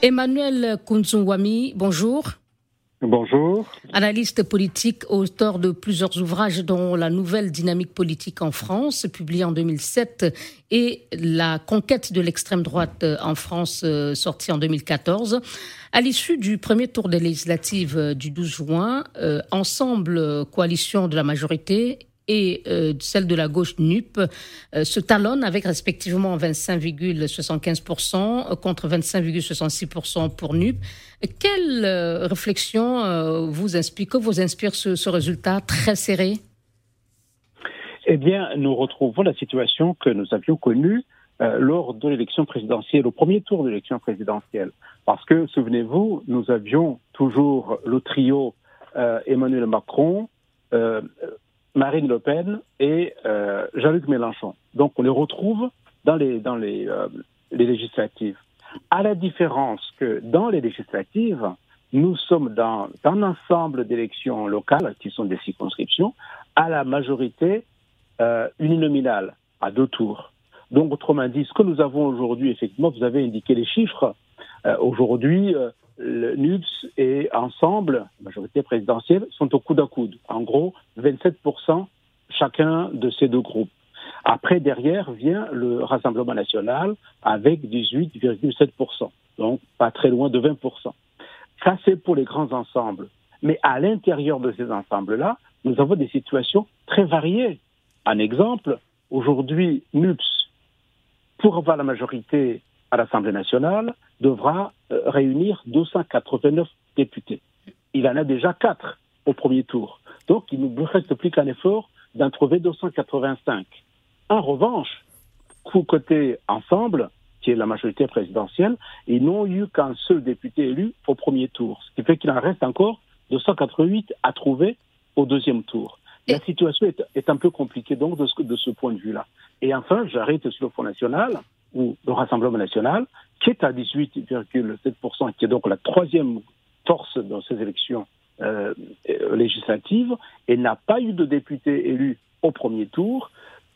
Emmanuel Kunzunwami, bonjour. Bonjour. Analyste politique, auteur de plusieurs ouvrages dont La nouvelle dynamique politique en France, publié en 2007, et La conquête de l'extrême droite en France, euh, sorti en 2014. À l'issue du premier tour des législatives euh, du 12 juin, euh, Ensemble, coalition de la majorité, et euh, celle de la gauche NUP euh, se talonnent avec respectivement 25,75% contre 25,66% pour NUP. Quelle euh, réflexion vous inspire, que vous inspire ce résultat très serré? Eh bien, nous retrouvons la situation que nous avions connue lors de l'élection présidentielle, au premier tour de l'élection présidentielle. Parce que, souvenez-vous, nous avions toujours le trio Emmanuel Macron, Marine Le Pen et euh, Jean-Luc Mélenchon. Donc on les retrouve dans les, dans euh, les législatives. À la différence que dans les législatives, nous sommes dans un ensemble d'élections locales, qui sont des circonscriptions, à la majorité euh, uninominale, à deux tours. Donc, autrement dit, ce que nous avons aujourd'hui, effectivement, vous avez indiqué les chiffres. Euh, aujourd'hui, le NUPS et Ensemble, majorité présidentielle, sont au coude à coude. En gros, 27% chacun de ces deux groupes. Après, derrière vient le Rassemblement national avec 18,7%, donc pas très loin de 20%. Ça, c'est pour les grands ensembles. Mais à l'intérieur de ces ensembles-là, nous avons des situations très variées. Un exemple, aujourd'hui, NUPS, pour avoir la majorité à l'Assemblée nationale, devra euh, réunir 289 députés. Il en a déjà quatre au premier tour. Donc, il ne reste plus qu'un effort d'en trouver 285. En revanche, côté ensemble, qui est la majorité présidentielle, ils n'ont eu qu'un seul député élu au premier tour, ce qui fait qu'il en reste encore 288 à trouver au deuxième tour. La situation est, est un peu compliquée donc de ce, de ce point de vue-là. Et enfin, j'arrête sur le Front National, ou le Rassemblement National, qui est à 18,7%, qui est donc la troisième force dans ces élections euh, législatives, et n'a pas eu de député élu au premier tour,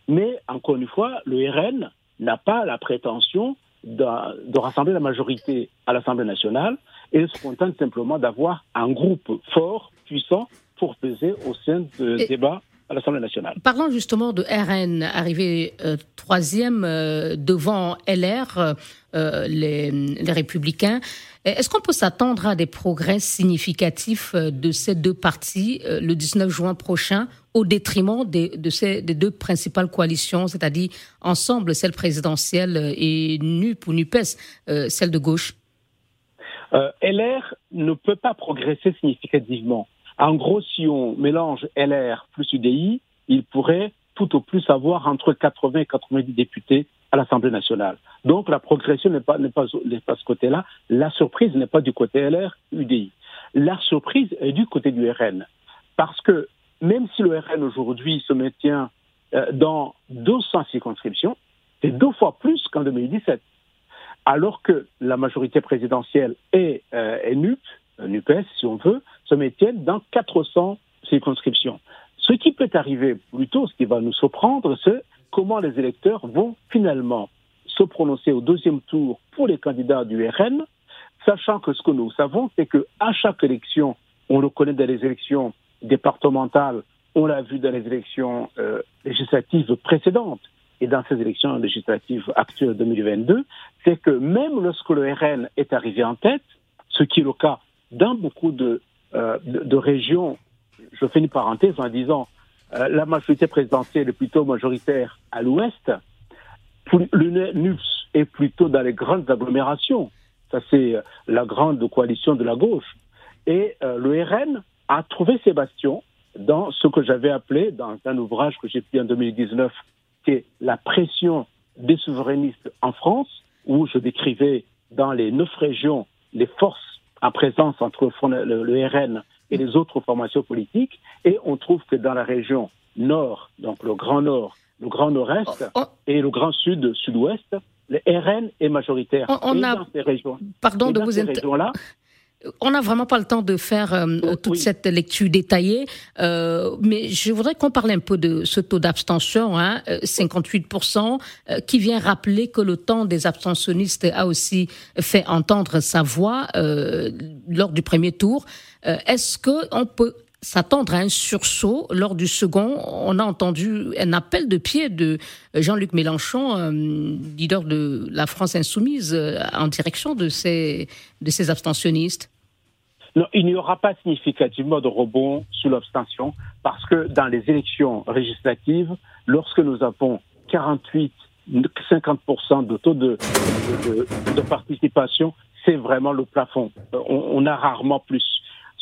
mais encore une fois, le RN n'a pas la prétention de, de, rassembler la majorité à l'Assemblée nationale et se contente simplement d'avoir un groupe fort, puissant, pour peser au sein de débats à l'Assemblée nationale. Parlons justement de RN, arrivé euh, troisième euh, devant LR, euh, les, les, Républicains. Est-ce qu'on peut s'attendre à des progrès significatifs de ces deux partis le 19 juin prochain au détriment des, de ces des deux principales coalitions, c'est-à-dire ensemble celle présidentielle et NUP ou NUPES, celle de gauche? LR ne peut pas progresser significativement. En gros, si on mélange LR plus UDI, il pourrait tout au plus avoir entre 80 et 90 députés à l'Assemblée nationale. Donc la progression n'est pas, ce côté-là. La surprise n'est pas du côté LR, UDI. La surprise est du côté du RN. Parce que même si le RN aujourd'hui se maintient euh, dans 200 circonscriptions, c'est deux fois plus qu'en 2017. Alors que la majorité présidentielle et, euh, NUPES, si on veut, se maintiennent dans 400 circonscriptions. Ce qui peut arriver plutôt, ce qui va nous surprendre, c'est comment les électeurs vont finalement se prononcer au deuxième tour pour les candidats du RN, sachant que ce que nous savons, c'est qu'à chaque élection, on le connaît dans les élections départementales, on l'a vu dans les élections euh, législatives précédentes et dans ces élections législatives actuelles 2022, c'est que même lorsque le RN est arrivé en tête, ce qui est le cas dans beaucoup de, euh, régions, je fais une parenthèse en disant euh, la majorité présidentielle est plutôt majoritaire à l'ouest, le NUPS est plutôt dans les grandes agglomérations. Ça, c'est euh, la grande coalition de la gauche. Et euh, le RN a trouvé ses bastions dans ce que j'avais appelé, dans un ouvrage que j'ai fait en 2019, qui est la pression des souverainistes en France, où je décrivais dans les neuf régions les forces en présence entre le, le RN et les autres formations politiques. Et on trouve que dans la région nord, donc le Grand Nord, le Grand Nord-Est oh, oh. et le Grand Sud, Sud-Ouest, le RN est majoritaire. On, on a... dans ces régions, Pardon de vous ces régions-là, On n'a vraiment pas le temps de faire euh, oh, toute cette lecture détaillée, euh, mais je voudrais qu'on parle un peu de ce taux d'abstention, hein, 58%, euh, qui vient rappeler que le temps des abstentionnistes a aussi fait entendre sa voix lors du premier tour. Est-ce qu'on peut s'attendre à un sursaut lors du second. On a entendu un appel de pied de Jean-Luc Mélenchon, euh, leader de la France insoumise, euh, en direction de ces, abstentionnistes. Non, il n'y aura pas significativement de rebond sous l'abstention parce que dans les élections législatives, lorsque nous avons 48 50% de taux de, de, participation, c'est vraiment le plafond. on, a rarement plus.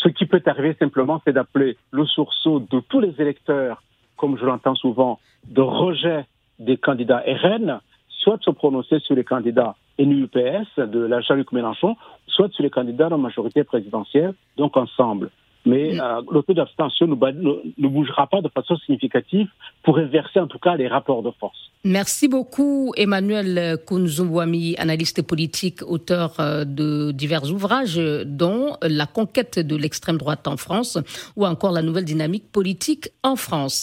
Ce qui peut arriver simplement, c'est d'appeler le sursaut de tous les électeurs, comme je l'entends souvent, de rejet des candidats RN, soit de se prononcer sur les candidats NUPS de la Jean-Luc Mélenchon, soit sur les candidats de la majorité présidentielle, donc ensemble. Mais mm. euh, le taux d'abstention ne, bougera pas de façon significative pour inverser en tout cas les rapports de force. Merci beaucoup Emmanuel Kunzumwami, analyste politique, auteur euh, de divers ouvrages dont La conquête de l'extrême droite en France ou encore La nouvelle dynamique politique en France.